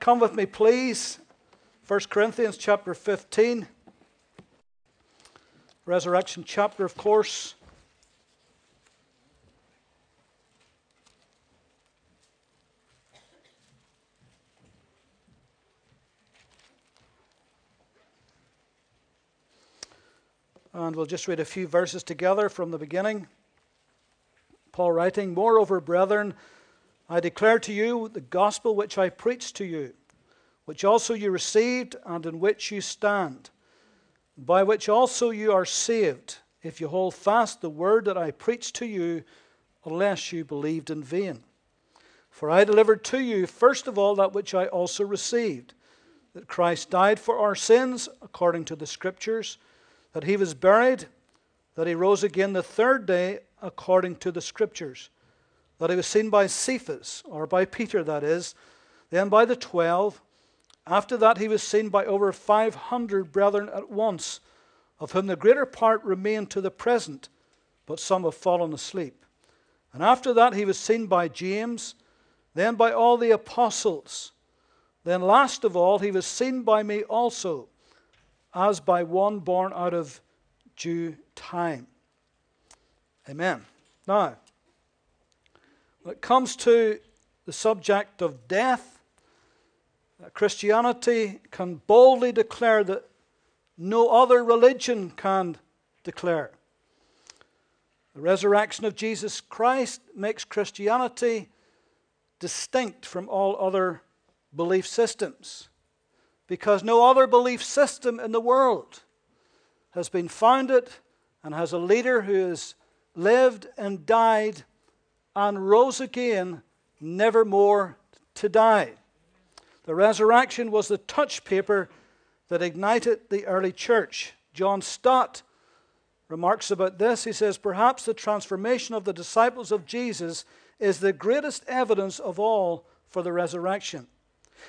Come with me, please. 1 Corinthians chapter 15. Resurrection chapter, of course. And we'll just read a few verses together from the beginning. Paul writing, Moreover, brethren, I declare to you the gospel which I preached to you, which also you received, and in which you stand, by which also you are saved, if you hold fast the word that I preached to you, unless you believed in vain. For I delivered to you, first of all, that which I also received that Christ died for our sins, according to the Scriptures, that he was buried, that he rose again the third day, according to the Scriptures that he was seen by Cephas, or by Peter, that is, then by the twelve. After that, he was seen by over 500 brethren at once, of whom the greater part remain to the present, but some have fallen asleep. And after that, he was seen by James, then by all the apostles. Then, last of all, he was seen by me also, as by one born out of due time. Amen. Now, when it comes to the subject of death, Christianity can boldly declare that no other religion can declare. The resurrection of Jesus Christ makes Christianity distinct from all other belief systems because no other belief system in the world has been founded and has a leader who has lived and died and rose again, never more to die. The resurrection was the touch paper that ignited the early church. John Stott remarks about this. He says, Perhaps the transformation of the disciples of Jesus is the greatest evidence of all for the resurrection.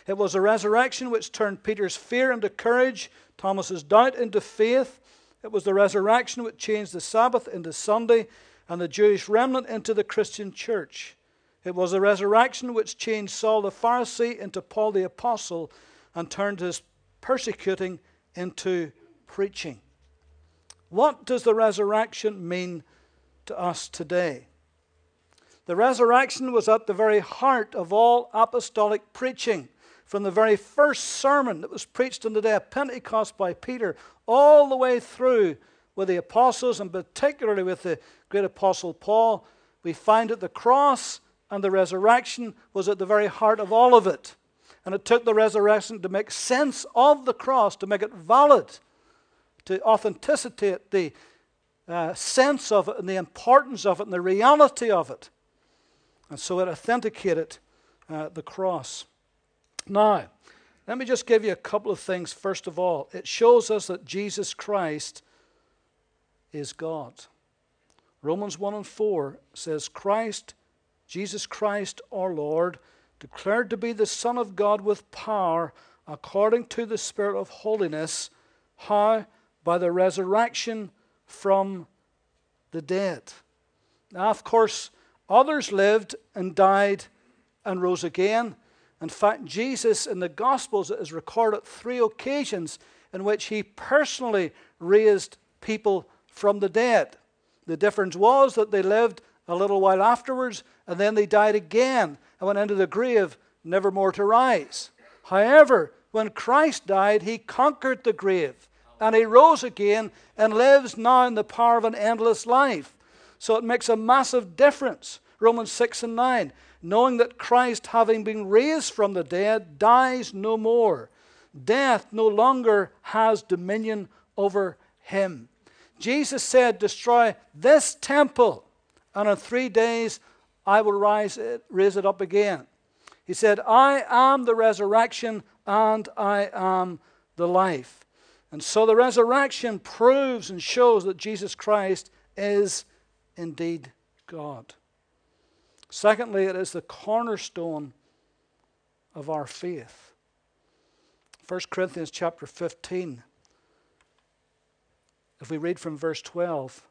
It was a resurrection which turned Peter's fear into courage, Thomas's doubt into faith. It was the resurrection which changed the Sabbath into Sunday and the Jewish remnant into the Christian church. It was the resurrection which changed Saul the Pharisee into Paul the Apostle and turned his persecuting into preaching. What does the resurrection mean to us today? The resurrection was at the very heart of all apostolic preaching. From the very first sermon that was preached on the day of Pentecost by Peter, all the way through with the apostles, and particularly with the great apostle Paul, we find that the cross and the resurrection was at the very heart of all of it. And it took the resurrection to make sense of the cross, to make it valid, to authenticate the uh, sense of it and the importance of it and the reality of it. And so it authenticated uh, the cross. Now, let me just give you a couple of things. First of all, it shows us that Jesus Christ is God. Romans 1 and 4 says, Christ, Jesus Christ our Lord, declared to be the Son of God with power according to the Spirit of holiness. How? By the resurrection from the dead. Now, of course, others lived and died and rose again. In fact, Jesus in the Gospels is recorded three occasions in which he personally raised people from the dead. The difference was that they lived a little while afterwards and then they died again and went into the grave, never more to rise. However, when Christ died, he conquered the grave and he rose again and lives now in the power of an endless life. So it makes a massive difference. Romans 6 and 9. Knowing that Christ, having been raised from the dead, dies no more. Death no longer has dominion over him. Jesus said, Destroy this temple, and in three days I will rise it, raise it up again. He said, I am the resurrection and I am the life. And so the resurrection proves and shows that Jesus Christ is indeed God. Secondly, it is the cornerstone of our faith. 1 Corinthians chapter 15 if we read from verse 12,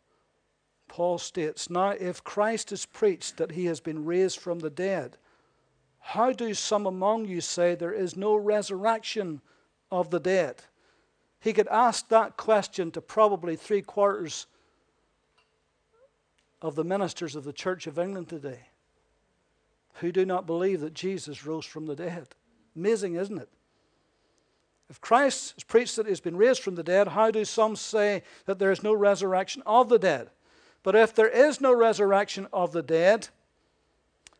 Paul states, Now if Christ is preached that he has been raised from the dead, How do some among you say there is no resurrection of the dead? He could ask that question to probably three quarters of the ministers of the Church of England today who do not believe that Jesus rose from the dead. Amazing, isn't it? If Christ has preached that he has been raised from the dead, how do some say that there is no resurrection of the dead? But if there is no resurrection of the dead,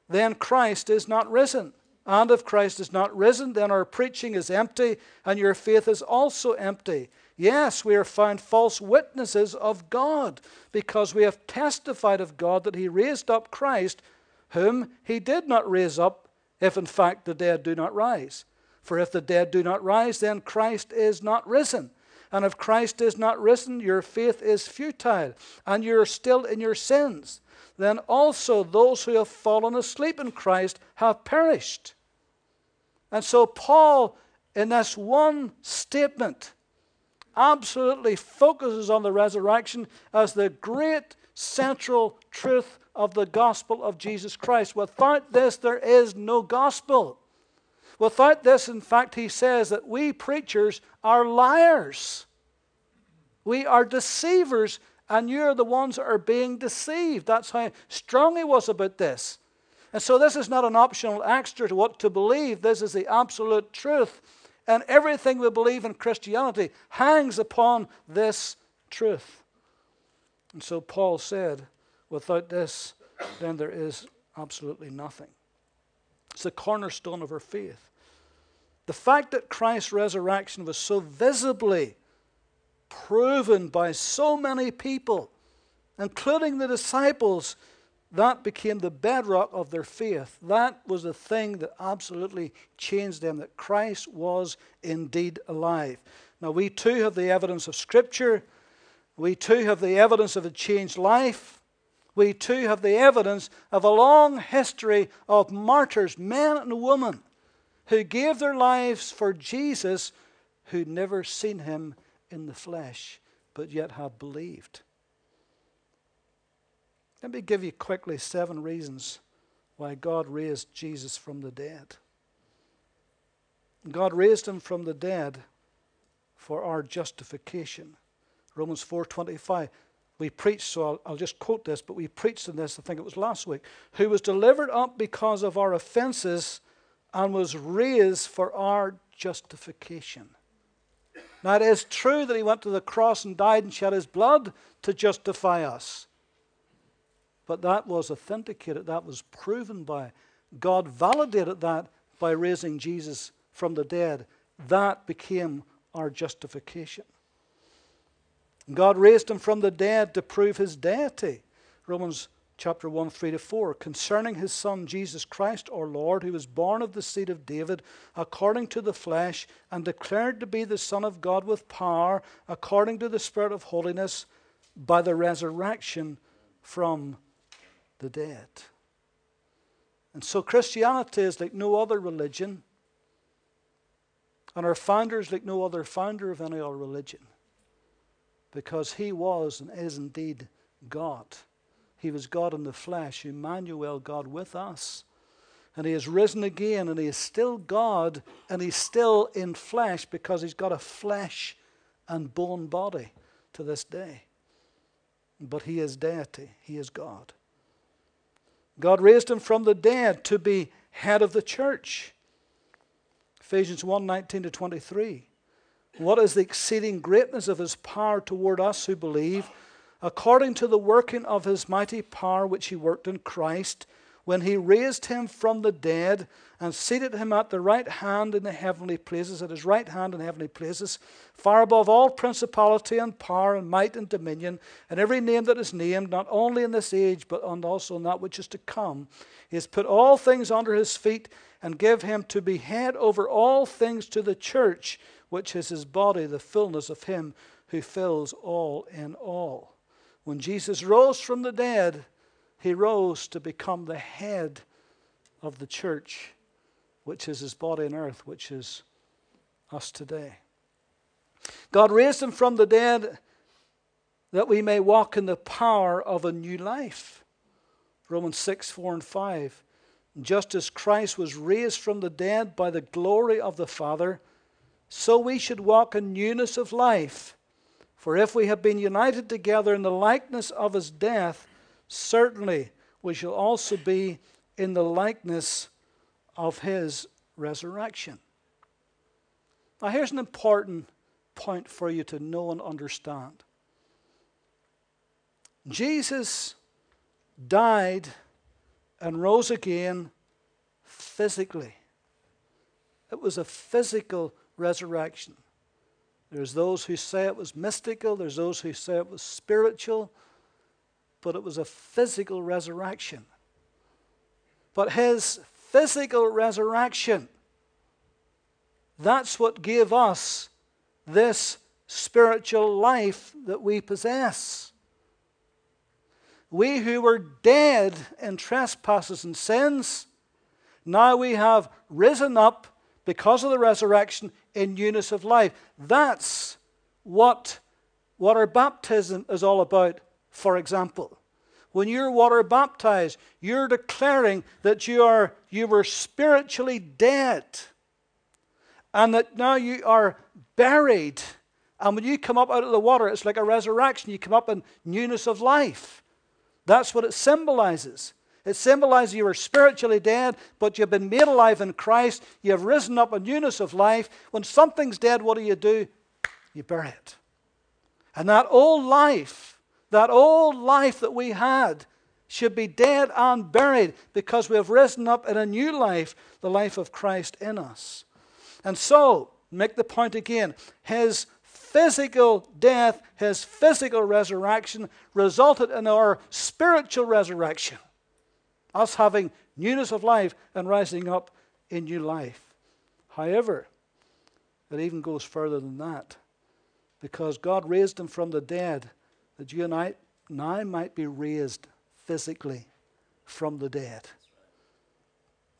then Christ is not risen. And if Christ is not risen, then our preaching is empty, and your faith is also empty. Yes, we are found false witnesses of God, because we have testified of God that He raised up Christ, whom He did not raise up, if in fact the dead do not rise. For if the dead do not rise, then Christ is not risen. And if Christ is not risen, your faith is futile, and you're still in your sins. Then also those who have fallen asleep in Christ have perished. And so, Paul, in this one statement, absolutely focuses on the resurrection as the great central truth of the gospel of Jesus Christ. Without this, there is no gospel. Without this, in fact, he says that we preachers are liars. We are deceivers, and you're the ones that are being deceived. That's how strong he was about this. And so, this is not an optional extra to what to believe. This is the absolute truth. And everything we believe in Christianity hangs upon this truth. And so, Paul said, without this, then there is absolutely nothing. It's the cornerstone of our faith. The fact that Christ's resurrection was so visibly proven by so many people, including the disciples, that became the bedrock of their faith. That was the thing that absolutely changed them, that Christ was indeed alive. Now, we too have the evidence of Scripture. We too have the evidence of a changed life. We too have the evidence of a long history of martyrs, men and women, who gave their lives for Jesus, who'd never seen him in the flesh, but yet have believed. Let me give you quickly seven reasons why God raised Jesus from the dead. God raised him from the dead for our justification. Romans 4:25. We preached, so I'll, I'll, just quote this, but we preached in this, I think it was last week, who was delivered up because of our offenses and was raised for our justification. Now, it is true that he went to the cross and died and shed his blood to justify us. But that was authenticated, that was proven by God, validated that by raising Jesus from the dead. That became our justification. God raised him from the dead to prove his deity. Romans chapter 1, 3 to 4, concerning his Son Jesus Christ our Lord, who was born of the seed of David according to the flesh, and declared to be the Son of God with power, according to the Spirit of holiness, by the resurrection from the dead. And so Christianity is like no other religion, and our founder is like no other founder of any other religion, because he was and is indeed God. He was God in the flesh, Emmanuel, God with us. And he has risen again, and he is still God, and he's still in flesh because he's got a flesh and bone body to this day. But he is deity, he is God. God raised him from the dead to be head of the church. Ephesians 1 19 to 23. What is the exceeding greatness of his power toward us who believe? According to the working of his mighty power which he worked in Christ, when he raised him from the dead and seated him at the right hand in the heavenly places, at his right hand in heavenly places, far above all principality and power and might and dominion, and every name that is named, not only in this age, but also in that which is to come. He has put all things under his feet and give him to be head over all things to the church, which is his body, the fullness of him who fills all in all. When Jesus rose from the dead, he rose to become the head of the church, which is his body on earth, which is us today. God raised him from the dead that we may walk in the power of a new life. Romans 6, 4 and 5. Just as Christ was raised from the dead by the glory of the Father, so we should walk in newness of life. For if we have been united together in the likeness of his death, certainly we shall also be in the likeness of his resurrection. Now, here's an important point for you to know and understand Jesus died and rose again physically. It was a physical resurrection. There's those who say it was mystical, there's those who say it was spiritual, but it was a physical resurrection. But his physical resurrection, that's what gave us this spiritual life that we possess. We who were dead in trespasses and sins, now we have risen up because of the resurrection in newness of life. That's what water baptism is all about, for example. When you're water baptized, you're declaring that you, are, you were spiritually dead and that now you are buried. And when you come up out of the water, it's like a resurrection. You come up in newness of life. That's what it symbolizes. It symbolizes you were spiritually dead, but you've been made alive in Christ. You have risen up in newness of life. When something's dead, what do you do? You bury it. And that old life, that old life that we had, should be dead and buried because we have risen up in a new life, the life of Christ in us. And so, make the point again his physical death, his physical resurrection, resulted in our spiritual resurrection. Us having newness of life and rising up in new life. However, it even goes further than that. Because God raised him from the dead, that you and I now might be raised physically from the dead.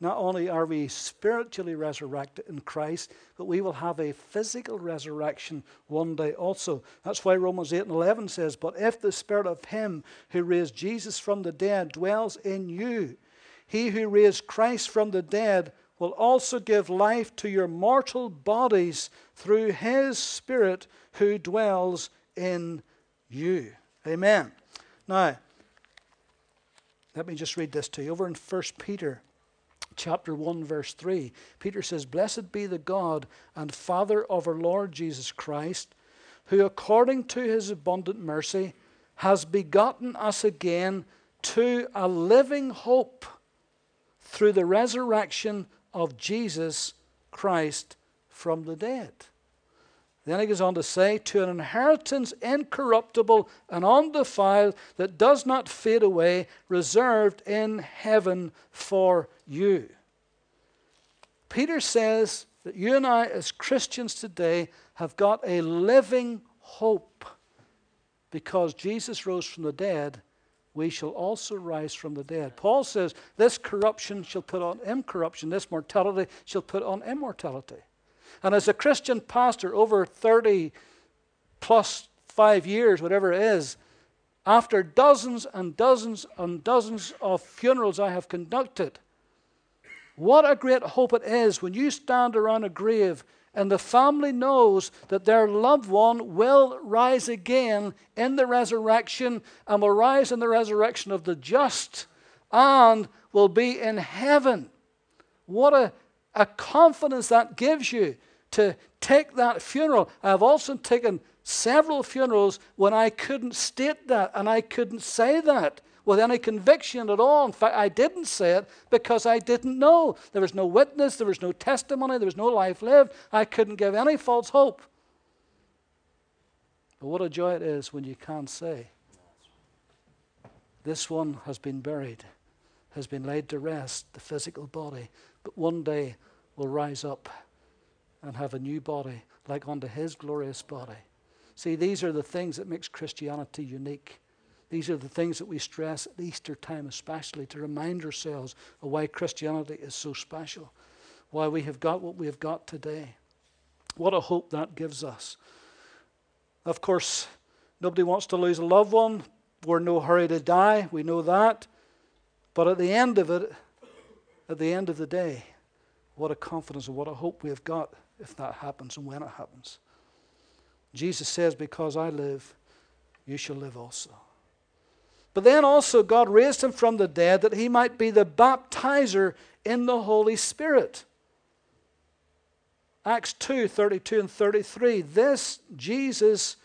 Not only are we spiritually resurrected in Christ, but we will have a physical resurrection one day also. That's why Romans 8 and 11 says, But if the Spirit of Him who raised Jesus from the dead dwells in you, he who raised Christ from the dead will also give life to your mortal bodies through His Spirit who dwells in you. Amen. Now, let me just read this to you. Over in 1 Peter chapter 1 verse 3 peter says blessed be the god and father of our lord jesus christ who according to his abundant mercy has begotten us again to a living hope through the resurrection of jesus christ from the dead then he goes on to say, To an inheritance incorruptible and undefiled that does not fade away, reserved in heaven for you. Peter says that you and I, as Christians today, have got a living hope. Because Jesus rose from the dead, we shall also rise from the dead. Paul says, This corruption shall put on incorruption, this mortality shall put on immortality. And as a Christian pastor, over 30 plus five years, whatever it is, after dozens and dozens and dozens of funerals I have conducted, what a great hope it is when you stand around a grave and the family knows that their loved one will rise again in the resurrection and will rise in the resurrection of the just and will be in heaven. What a, a confidence that gives you to take that funeral. I've also taken several funerals when I couldn't state that and I couldn't say that with any conviction at all. In fact, I didn't say it because I didn't know. There was no witness, there was no testimony, there was no life lived. I couldn't give any false hope. But what a joy it is when you can say, This one has been buried, has been laid to rest, the physical body, but one day will rise up and have a new body like unto his glorious body. See, these are the things that makes Christianity unique. These are the things that we stress at Easter time, especially to remind ourselves of why Christianity is so special, why we have got what we have got today. What a hope that gives us. Of course, nobody wants to lose a loved one. We're in no hurry to die, we know that. But at the end of it, at the end of the day, what a confidence and what a hope we have got if that happens and when it happens. Jesus says, Because I live, you shall live also. But then also, God raised him from the dead that he might be the baptizer in the Holy Spirit. Acts 2 32 and 33. This Jesus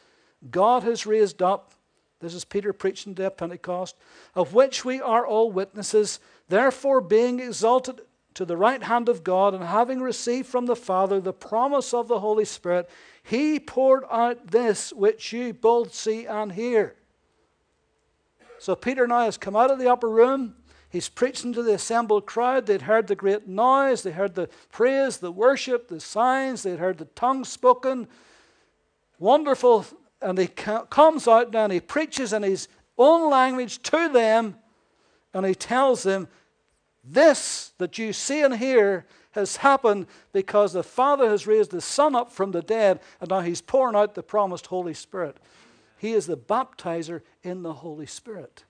God has raised up. This is Peter preaching to Pentecost, of which we are all witnesses. Therefore, being exalted to the right hand of God, and having received from the Father the promise of the Holy Spirit, he poured out this which you both see and hear. So Peter now has come out of the upper room. He's preaching to the assembled crowd. They'd heard the great noise, they heard the praise, the worship, the signs, they'd heard the tongues spoken. Wonderful. And he comes out now and he preaches in his own language to them and he tells them, This that you see and hear has happened because the Father has raised the Son up from the dead and now he's pouring out the promised Holy Spirit. He is the baptizer in the Holy Spirit.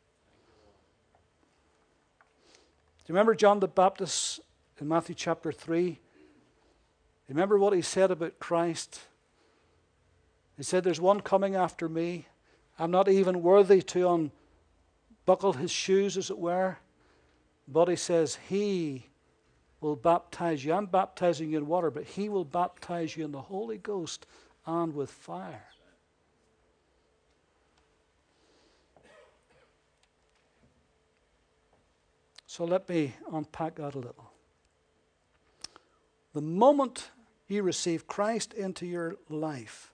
Do you remember John the Baptist in Matthew chapter 3? Remember what he said about Christ? He said, There's one coming after me. I'm not even worthy to unbuckle his shoes, as it were. He says, He will baptize you. I'm baptizing you in water, but he will baptize you in the Holy Ghost and with fire. So let me unpack that a little. The moment you receive Christ into your life,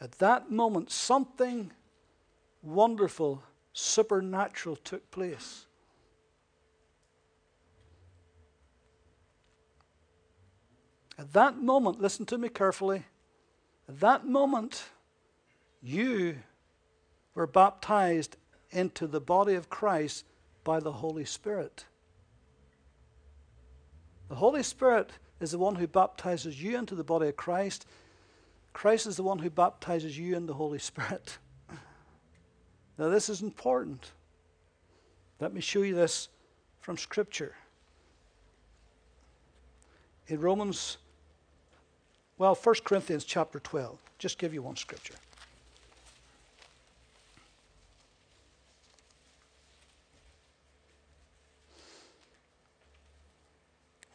at that moment, something wonderful, supernatural took place. At that moment, listen to me carefully. At that moment, you were baptized into the body of Christ by the Holy Spirit. The Holy Spirit is the one who baptizes you into the body of Christ. Christ is the one who baptizes you in the Holy Spirit. Now, this is important. Let me show you this from Scripture. In Romans, well, 1 Corinthians chapter 12, just give you one scripture.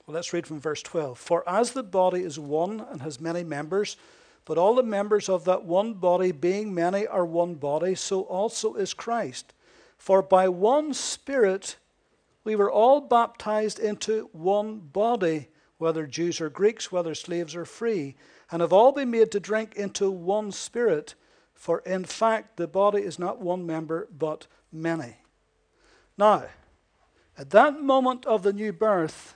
Well, let's read from verse 12. For as the body is one and has many members, but all the members of that one body, being many, are one body, so also is Christ. For by one Spirit we were all baptized into one body, whether Jews or Greeks, whether slaves or free, and have all been made to drink into one Spirit. For in fact, the body is not one member, but many. Now, at that moment of the new birth,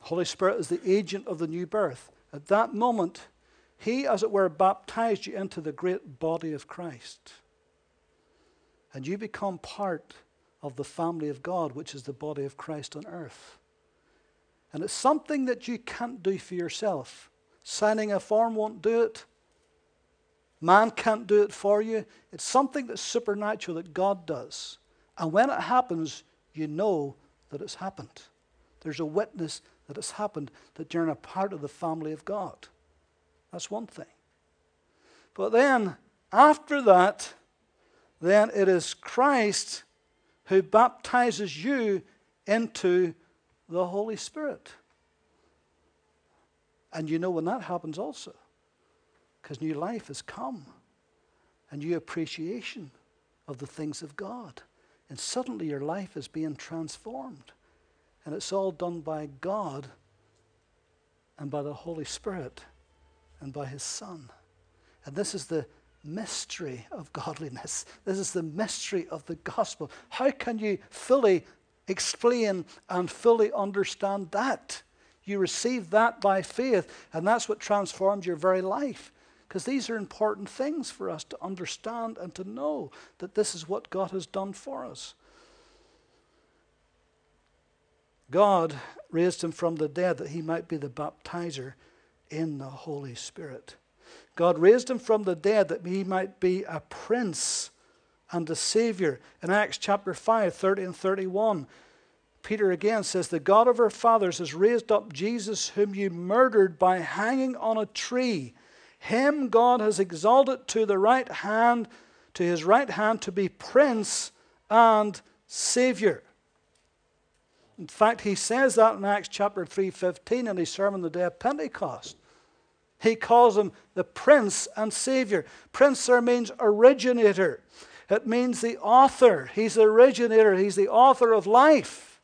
Holy Spirit is the agent of the new birth. At that moment, He, as it were, baptized you into the great body of Christ. And you become part of the family of God, which is the body of Christ on earth. And it's something that you can't do for yourself. Signing a form won't do it. Man can't do it for you. It's something that's supernatural that God does. And when it happens, you know that it's happened. There's a witness that it's happened, that you're in a part of the family of God. That's one thing. But then, after that, then it is Christ who baptizes you into the Holy Spirit. And you know when that happens also, because new life has come, a new appreciation of the things of God. And suddenly your life is being transformed. And it's all done by God and by the Holy Spirit and by His Son. And this is the mystery of godliness. This is the mystery of the gospel. How can you fully explain and fully understand that? You receive that by faith, and that's what transforms your very life. Because these are important things for us to understand and to know that this is what God has done for us. God raised him from the dead that he might be the baptizer in the Holy Spirit. God raised him from the dead that he might be a prince and a savior. In Acts chapter 5, 30 and 31, Peter again says, The God of our fathers has raised up Jesus, whom you murdered by hanging on a tree. Him God has exalted to the right hand, to his right hand, to be prince and savior. In fact, he says that in Acts chapter 3:15 in his sermon the day of Pentecost. He calls him the Prince and Savior. Prince there means originator. It means the author. He's the originator. He's the author of life.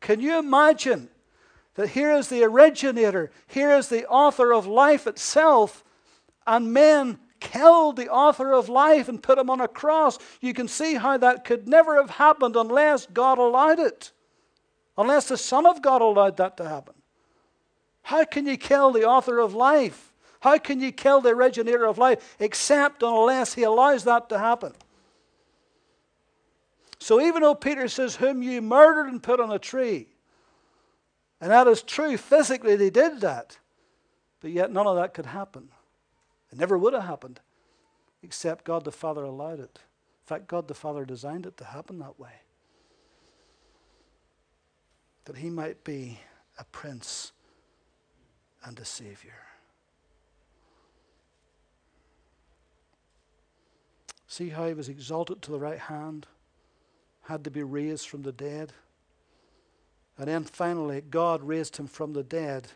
Can you imagine that here is the originator, here is the author of life itself, and men killed the author of life and put him on a cross? You can see how that could never have happened unless God allowed it, unless the Son of God allowed that to happen. How can you kill the author of life? How can you kill the originator of life except unless he allows that to happen? So even though Peter says, Whom you murdered and put on a tree, and that is true, physically they did that, but yet none of that could happen. It never would have happened except God the Father allowed it. In fact, God the Father designed it to happen that way. That he might be a prince and a Savior. See how he was exalted to the right hand, had to be raised from the dead. And then finally, God raised him from the dead.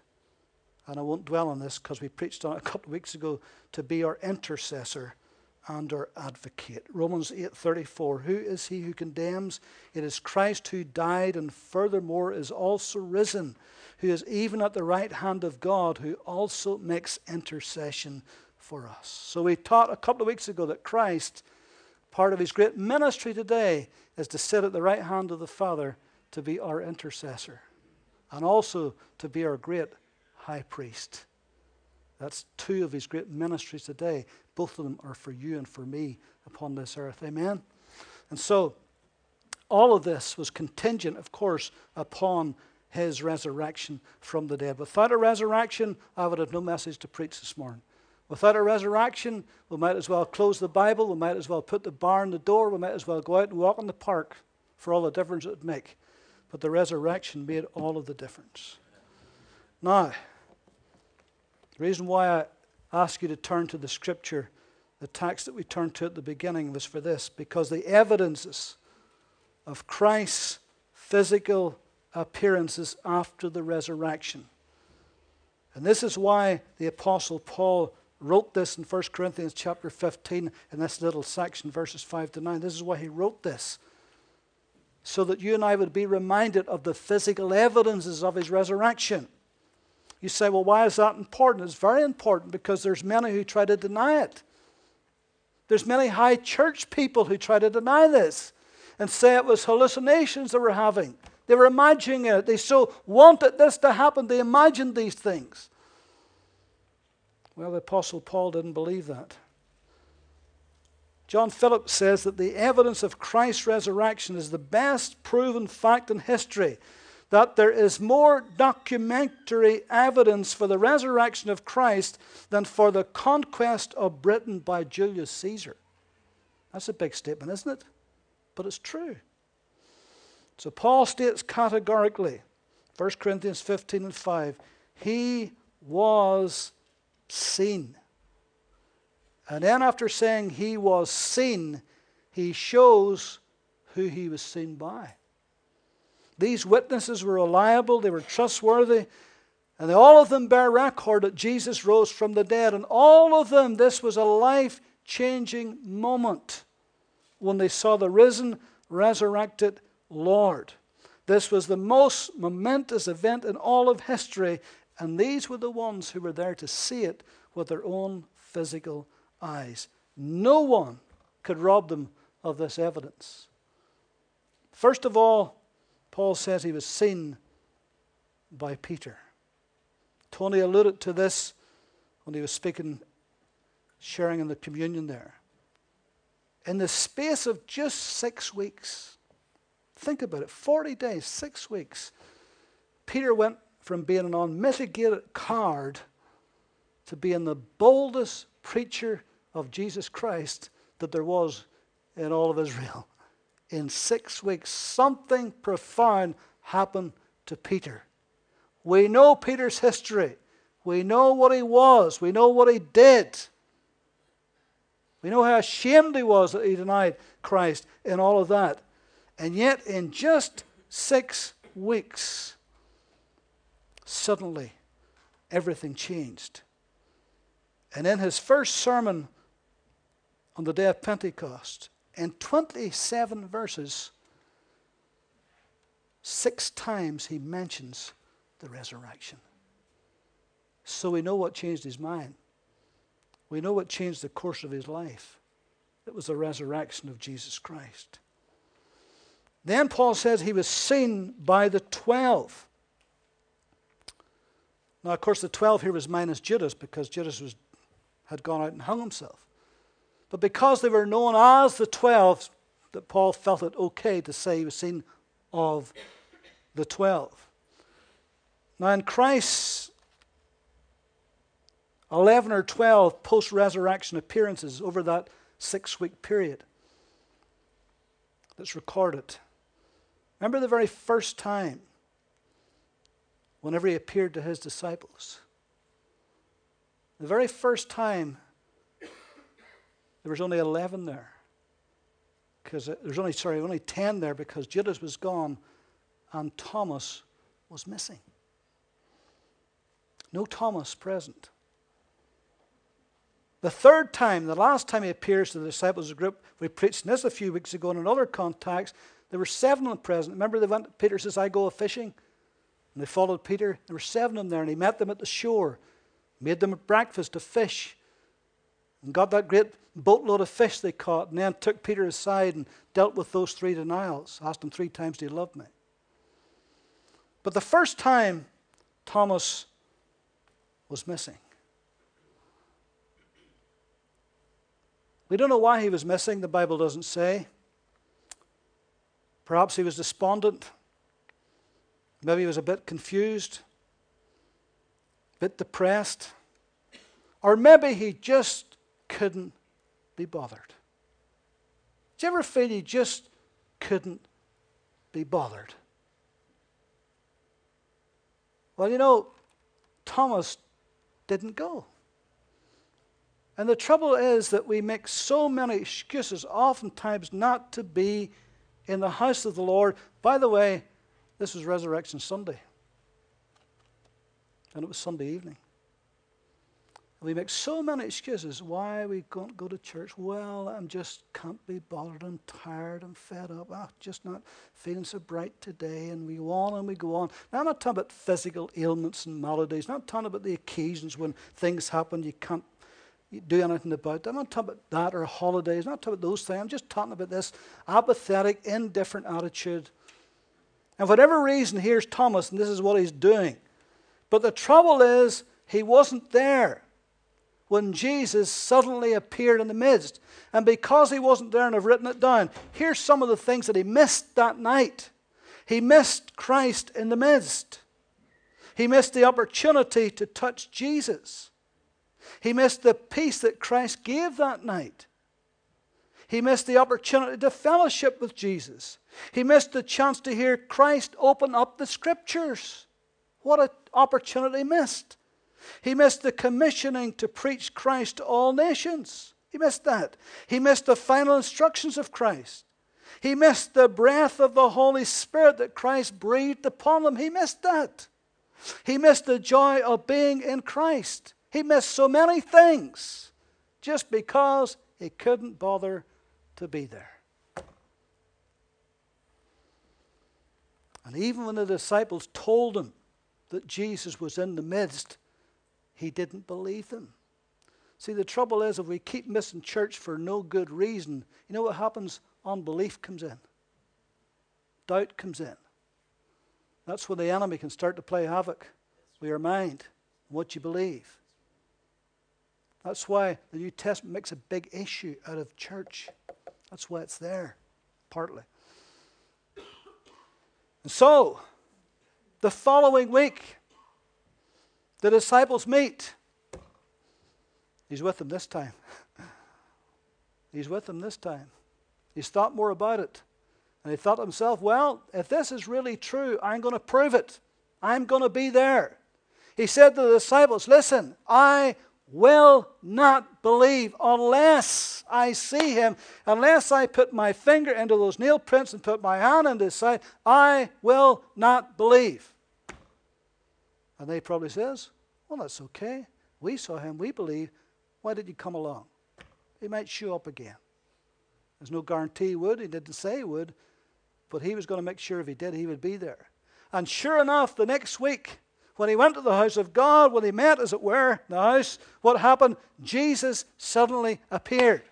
And I won't dwell on this because we preached on it a couple of weeks ago to be our intercessor and our advocate. Romans 8:34 Who is he who condemns? It is Christ who died and furthermore is also risen who is even at the right hand of God, who also makes intercession for us. So we taught a couple of weeks ago that Christ, part of his great ministry today, is to sit at the right hand of the Father to be our intercessor and also to be our great high priest. That's two of his great ministries today. Both of them are for you and for me upon this earth. Amen? And so, all of this was contingent, of course, upon his resurrection from the dead. Without a resurrection, I would have no message to preach this morning. Without a resurrection, we might as well close the Bible, we might as well put the bar in the door, we might as well go out and walk in the park for all the difference it would make. But the resurrection made all of the difference. Now, the reason why I ask you to turn to the scripture, the text that we turned to at the beginning, was for this because the evidences of Christ's physical appearances after the resurrection. And this is why the Apostle Paul wrote this in 1 Corinthians chapter 15 in this little section, verses 5 to 9. This is why he wrote this. So that you and I would be reminded of the physical evidences of his resurrection. You say, well, why is that important? It's very important because there's many who try to deny it. There's many high church people who try to deny this and say it was hallucinations they were having. They were imagining it. They so wanted this to happen, they imagined these things. Well, the Apostle Paul didn't believe that. John Phillips says that the evidence of Christ's resurrection is the best proven fact in history. That there is more documentary evidence for the resurrection of Christ than for the conquest of Britain by Julius Caesar. That's a big statement, isn't it? But it's true. So Paul states categorically, 1 Corinthians 15 and 5, he was seen. And then after saying he was seen, he shows who he was seen by. These witnesses were reliable, they were trustworthy, and they, all of them bear record that Jesus rose from the dead. And all of them, this was a life changing moment when they saw the risen, resurrected Lord. This was the most momentous event in all of history, and these were the ones who were there to see it with their own physical eyes. No one could rob them of this evidence. First of all, Paul says he was seen by Peter. Tony alluded to this when he was speaking, sharing in the communion there. In the space of just six weeks, Think about it 40 days, six weeks. Peter went from being an unmitigated coward to being the boldest preacher of Jesus Christ that there was in all of Israel. In six weeks, something profound happened to Peter. We know Peter's history. We know what he was. We know what he did. We know how ashamed he was that he denied Christ in all of that. And yet, in just six weeks, suddenly everything changed. And in his first sermon on the day of Pentecost, in 27 verses, six times he mentions the resurrection. So we know what changed his mind. We know what changed the course of his life. It was the resurrection of Jesus Christ. Then Paul says he was seen by the twelve. Now, of course, the twelve here was minus Judas because Judas was, had gone out and hung himself. But because they were known as the twelve, that Paul felt it okay to say he was seen of the twelve. Now, in Christ's 11 or 12 post resurrection appearances over that six week period that's recorded, remember the very first time whenever he appeared to his disciples? The very first time, there was only 11 there. Because there's only, sorry, only 10 there because Judas was gone and Thomas was missing. No Thomas present. The third time, the last time he appears to the disciples group, we preached this a few weeks ago in another context. There were seven present. Remember, they went, Peter says, I go fishing. And they followed Peter. There were seven of them there, and he met them at the shore, made them a breakfast of fish, and got that great boatload of fish they caught, and then took Peter aside and dealt with those three denials. Asked him three times, Do you love me? But the first time, Thomas was missing. We don't know why he was missing, the Bible doesn't say. Perhaps he was despondent. Maybe he was a bit confused, a bit depressed. Or maybe he just couldn't be bothered. Did you ever feel you just couldn't be bothered? Well, you know, Thomas didn't go. And the trouble is that we make so many excuses, oftentimes, not to be in the house of the Lord. By the way, this was Resurrection Sunday. And it was Sunday evening. We make so many excuses why we can't go to church. Well, I'm just can't be bothered. I'm tired. I'm fed up. I'm just not feeling so bright today. And we go on and we go on. Now, I'm not talking about physical ailments and maladies. I'm not talking about the occasions when things happen you can't do anything about. I'm not talking about that or holidays. I'm not talking about those things. I'm just talking about this apathetic, indifferent attitude. And for whatever reason, here's Thomas, and this is what he's doing. But the trouble is, he wasn't there when Jesus suddenly appeared in the midst. And because he wasn't there and I've written it down, here's some of the things that he missed that night. He missed Christ in the midst. He missed the opportunity to touch Jesus. He missed the peace that Christ gave that night. He missed the opportunity to fellowship with Jesus. He missed the chance to hear Christ open up the scriptures. What an opportunity missed. He missed the commissioning to preach Christ to all nations. He missed that. He missed the final instructions of Christ. He missed the breath of the Holy Spirit that Christ breathed upon them. He missed that. He missed the joy of being in Christ. He missed so many things just because he couldn't bother to be there. And even when the disciples told him that Jesus was in the midst, he didn't believe them. See, the trouble is, if we keep missing church for no good reason, you know what happens? Unbelief comes in, doubt comes in. That's when the enemy can start to play havoc with your mind and what you believe. That's why the New Testament makes a big issue out of church. That's why it's there, partly. And so, the following week, the disciples meet. He's with them this time. He's with them this time. He's thought more about it. And he thought to himself, well, if this is really true, I'm going to prove it. I'm going to be there. He said to the disciples, Listen, I will not believe unless I see him, unless I put my finger into those nail prints and put my hand into his side, I will not believe. And they probably says, Well, that's okay. We saw him, we believe. Why did you come along? He might show up again. There's no guarantee he would. He didn't say he would. But he was going to make sure if he did, he would be there. And sure enough, the next week, when he went to the house of God, when he met, as it were, the house, what happened? Jesus suddenly appeared.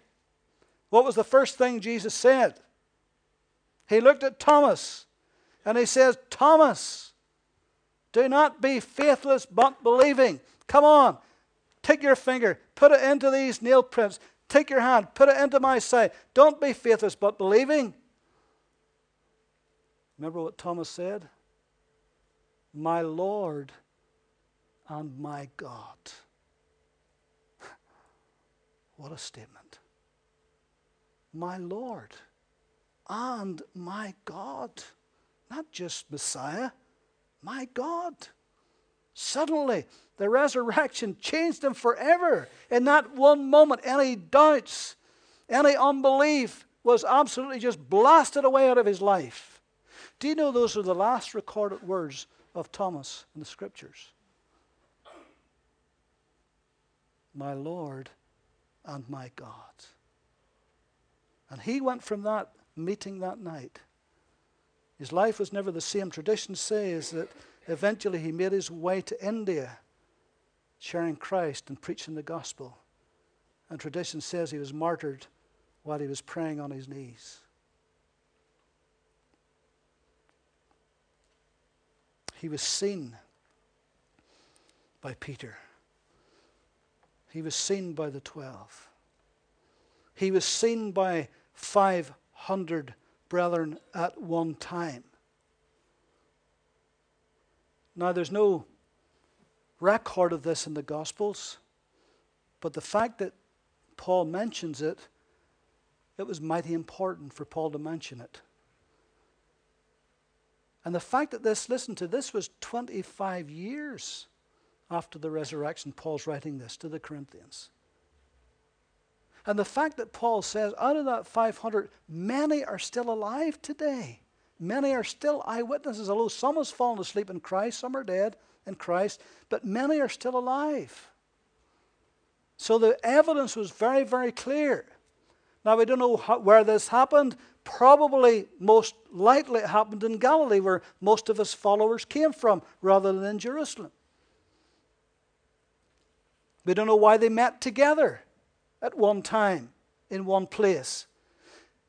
What was the first thing Jesus said? He looked at Thomas and he says, Thomas, do not be faithless but believing. Come on, take your finger, put it into these nail prints, take your hand, put it into my side. Don't be faithless but believing. Remember what Thomas said? My Lord and my God. what a statement. My Lord and my God. Not just Messiah, my God. Suddenly, the resurrection changed him forever. In that one moment, any doubts, any unbelief was absolutely just blasted away out of his life. Do you know those are the last recorded words of Thomas in the scriptures. My Lord and my God. And he went from that meeting that night. His life was never the same. Tradition says that eventually he made his way to India, sharing Christ and preaching the gospel. And tradition says he was martyred while he was praying on his knees. He was seen by Peter. He was seen by the twelve. He was seen by 500 brethren at one time. Now, there's no record of this in the Gospels, but the fact that Paul mentions it, it was mighty important for Paul to mention it. And the fact that this, listen to this, was 25 years after the resurrection, Paul's writing this to the Corinthians. And the fact that Paul says, out of that 500, many are still alive today. Many are still eyewitnesses, although some has fallen asleep in Christ, some are dead in Christ, but many are still alive. So the evidence was very, very clear. Now, we don't know how, where this happened probably most likely it happened in Galilee, where most of his followers came from, rather than in Jerusalem. We don't know why they met together at one time in one place.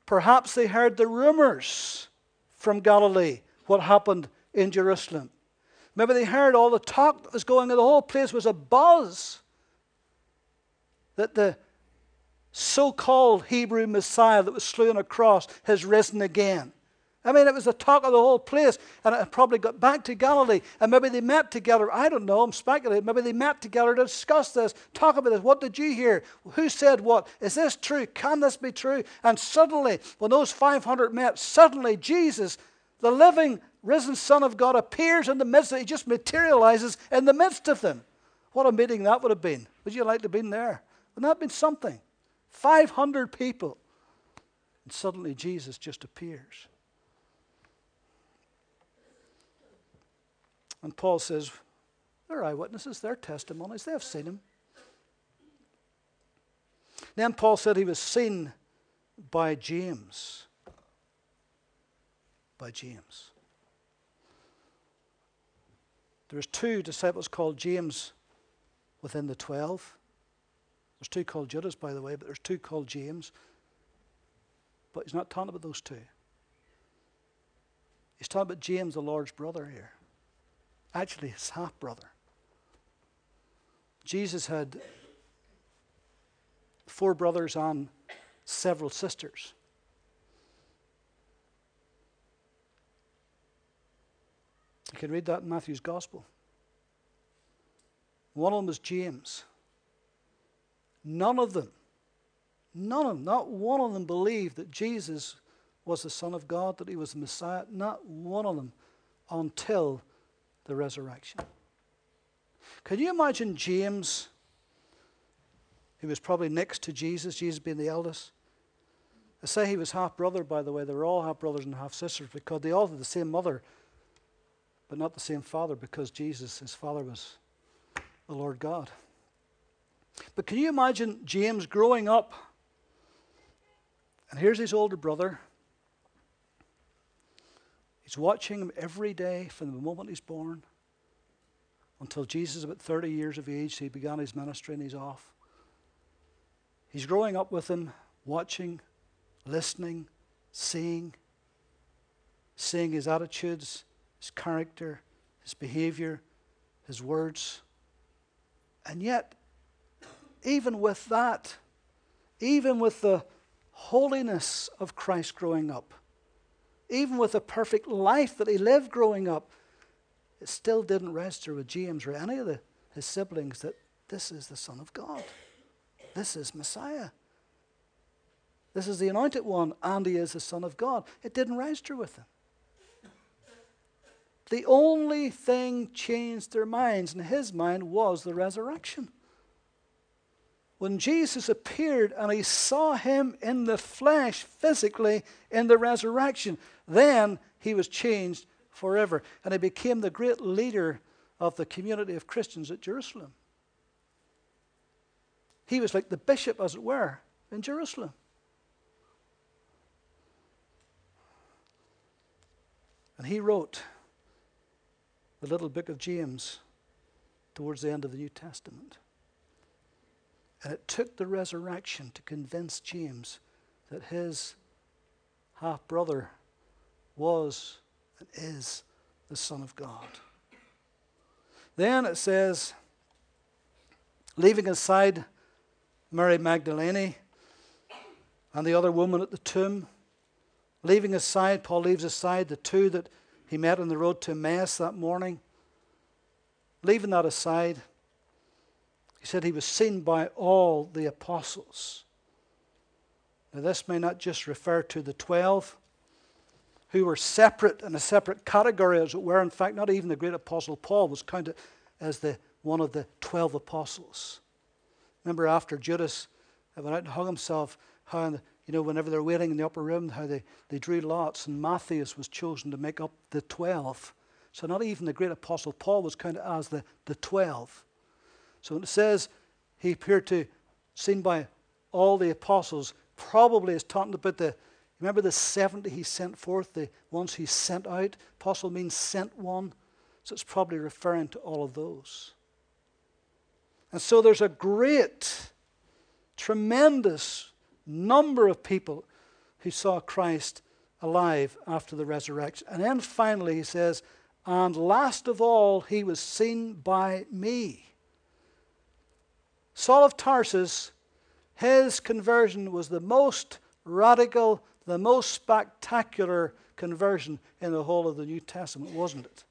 Perhaps they heard the rumors from Galilee, what happened in Jerusalem. Maybe they heard all the talk that was going on. The whole place was a buzz that the so called Hebrew Messiah that was slain on a cross has risen again. I mean, it was the talk of the whole place, and it probably got back to Galilee, and maybe they met together. I don't know, I'm speculating. Maybe they met together to discuss this, talk about this. What did you hear? Who said what? Is this true? Can this be true? And suddenly, when those 500 met, suddenly Jesus, the living, risen Son of God, appears in the midst of He just materializes in the midst of them. What a meeting that would have been. Would you like to have been there? Wouldn't that have been something? 500 people. And suddenly Jesus just appears. And Paul says, they're eyewitnesses, they're testimonies, they have seen him. Then Paul said he was seen by James. By James. There's two disciples called James within the twelve. There's two called Judas, by the way, but there's two called James. But he's not talking about those two. He's talking about James, the Lord's brother here. Actually, his half brother. Jesus had four brothers and several sisters. You can read that in Matthew's Gospel. One of them was James. None of them, none of them, not one of them believed that Jesus was the Son of God, that he was the Messiah? Not one of them until the resurrection. Can you imagine James, who was probably next to Jesus, Jesus being the eldest? I say he was half brother, by the way. They were all half brothers and half sisters because they all had the same mother, but not the same father because Jesus, his father, was the Lord God. But can you imagine James growing up? And here's his older brother. He's watching him every day from the moment he's born until Jesus, is about 30 years of age, So he began his ministry and he's off. He's growing up with him, watching, listening, seeing, seeing his attitudes, his character, his behavior, his words. And yet, even with that, even with the holiness of Christ growing up, even with the perfect life that he lived growing up, it still didn't register with James or any of the, his siblings that this is the Son of God. This is Messiah. This is the anointed one, and he is the Son of God. It didn't register with them. The only thing changed their minds, and his mind was the resurrection. When Jesus appeared and he saw him in the flesh, physically, in the resurrection, then he was changed forever. And he became the great leader of the community of Christians at Jerusalem. He was like the bishop, as it were, in Jerusalem. And he wrote the little book of James towards the end of the New Testament. And it took the resurrection to convince James that his half brother was and is the Son of God. Then it says, leaving aside Mary Magdalene and the other woman at the tomb, leaving aside, Paul leaves aside the two that he met on the road to Emmaus that morning. Leaving that aside, he said he was seen by all the apostles. Now, this may not just refer to the twelve, who were separate in a separate category, as it were. In fact, not even the great apostle Paul was counted as the one of the twelve apostles. Remember after Judas went out and hung himself, how you know whenever they're waiting in the upper room, how they, they drew lots, and Matthias was chosen to make up the twelve. So not even the great apostle Paul was counted as the, the twelve. So when it says he appeared to, seen by all the apostles, probably is talking about the Remember the 70 he sent forth, the ones he sent out? Apostle means sent one. So it's probably referring to all of those. And so there's a great, tremendous number of people who saw Christ alive after the resurrection. And then finally he says, and last of all, he was seen by me. Saul of Tarsus, his conversion was the most radical the most spectacular conversion in the whole of the New Testament, wasn't it?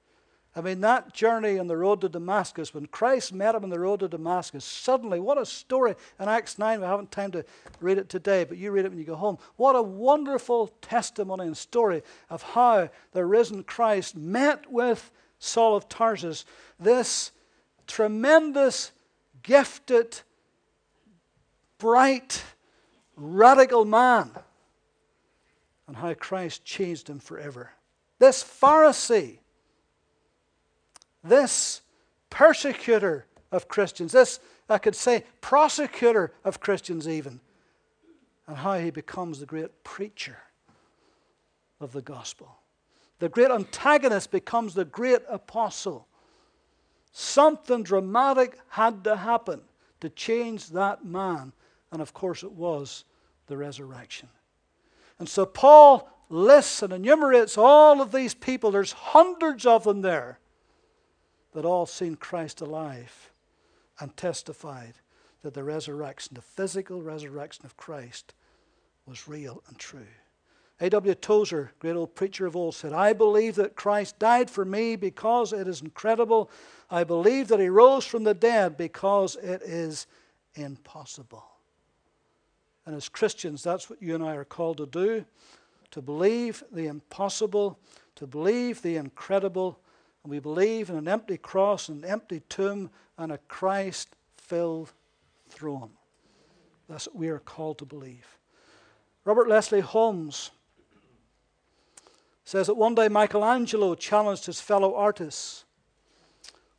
I mean, that journey on the road to Damascus, when Christ met him on the road to Damascus, suddenly, what a story. In Acts 9, we haven't time to read it today, but you read it when you go home. What a wonderful testimony and story of how the risen Christ met with Saul of Tarsus, this tremendous, gifted, bright, radical man and how Christ changed him forever. This Pharisee, this persecutor of Christians, this, I could say, prosecutor of Christians, even, and how he becomes the great preacher of the gospel. The great antagonist becomes the great apostle. Something dramatic had to happen to change that man, and of course, it was the resurrection. And so Paul lists and enumerates all of these people. There's hundreds of them there that all seen Christ alive and testified that the resurrection, the physical resurrection of Christ, was real and true. A.W. Tozer, great old preacher of old, said, I believe that Christ died for me because it is incredible. I believe that he rose from the dead because it is impossible. And as Christians, that's what you and I are called to do. to believe the impossible, to believe the incredible, and we believe in an empty cross, an empty tomb, and a Christ filled throne. That's what we are called to believe. Robert Leslie Holmes says that one day Michelangelo challenged his fellow artists.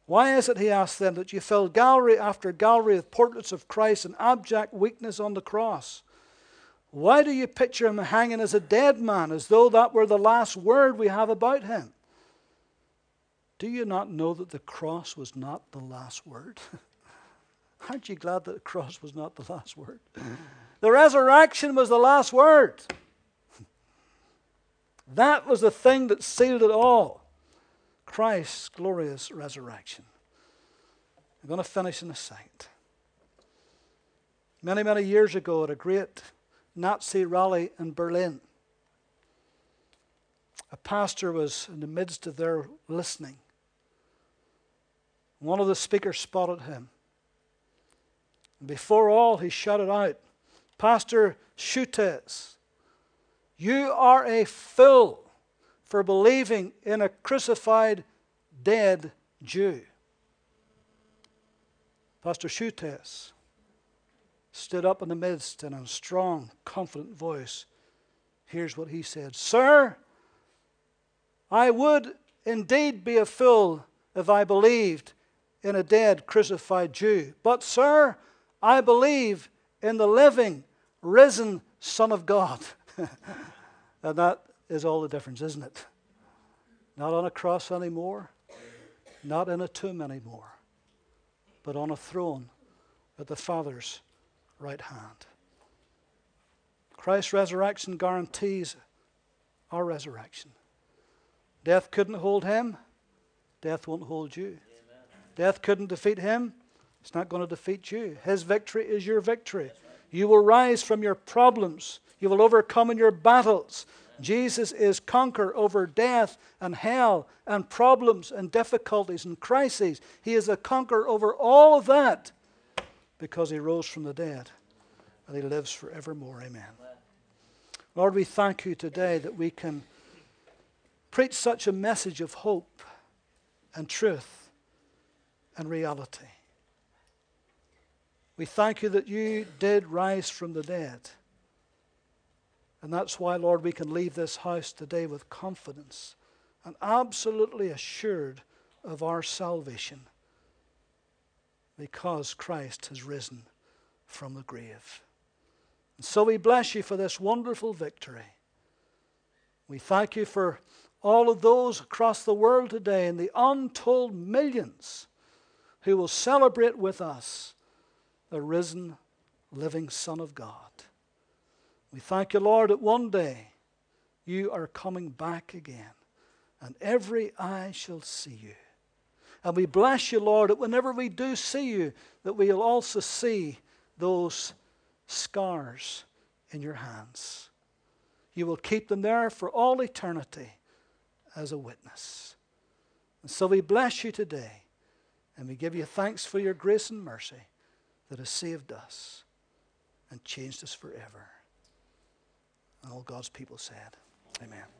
Why is it, he asked them, that you fill gallery after gallery with portraits of Christ in abject weakness on the cross? Why do you picture him hanging as a dead man, as though that were the last word we have about him? Do you not know that the cross was not the last word? Aren't you glad that the cross was not the last word? The resurrection was the last word. That was the thing that sealed it all Christ's glorious resurrection. I'm going to finish in a second. Many, many years ago, at a great Nazi rally in Berlin, a pastor was in the midst of their listening. One of the speakers spotted him. And before all, he shouted out, Pastor Schüttes, you are a fool for believing in a crucified, dead Jew. Pastor Schüttes stood up in the midst and in a strong, confident voice, here's what he said Sir, I would indeed be a fool if I believed in a dead, crucified Jew. But, sir, I believe in the living, risen Son of God. And that is all the difference, isn't it? Not on a cross anymore, not in a tomb anymore, but on a throne at the Father's right hand. Christ's resurrection guarantees our resurrection. Death couldn't hold him, death won't hold you. Amen. Death couldn't defeat him, it's not going to defeat you. His victory is your victory. Right. You will rise from your problems, you will overcome in your battles. Jesus is conqueror over death and hell and problems and difficulties and crises. He is a conqueror over all of that because he rose from the dead and he lives forevermore. Amen. Lord, we thank you today that we can preach such a message of hope and truth and reality. We thank you that you did rise from the dead. And that's why, Lord, we can leave this house today with confidence and absolutely assured of our salvation because Christ has risen from the grave. And so we bless you for this wonderful victory. We thank you for all of those across the world today and the untold millions who will celebrate with us the risen, living Son of God. We thank you, Lord, that one day you are coming back again, and every eye shall see you. And we bless you, Lord, that whenever we do see you, that we'll also see those scars in your hands. You will keep them there for all eternity as a witness. And so we bless you today, and we give you thanks for your grace and mercy that has saved us and changed us forever. All God's people said, Amen.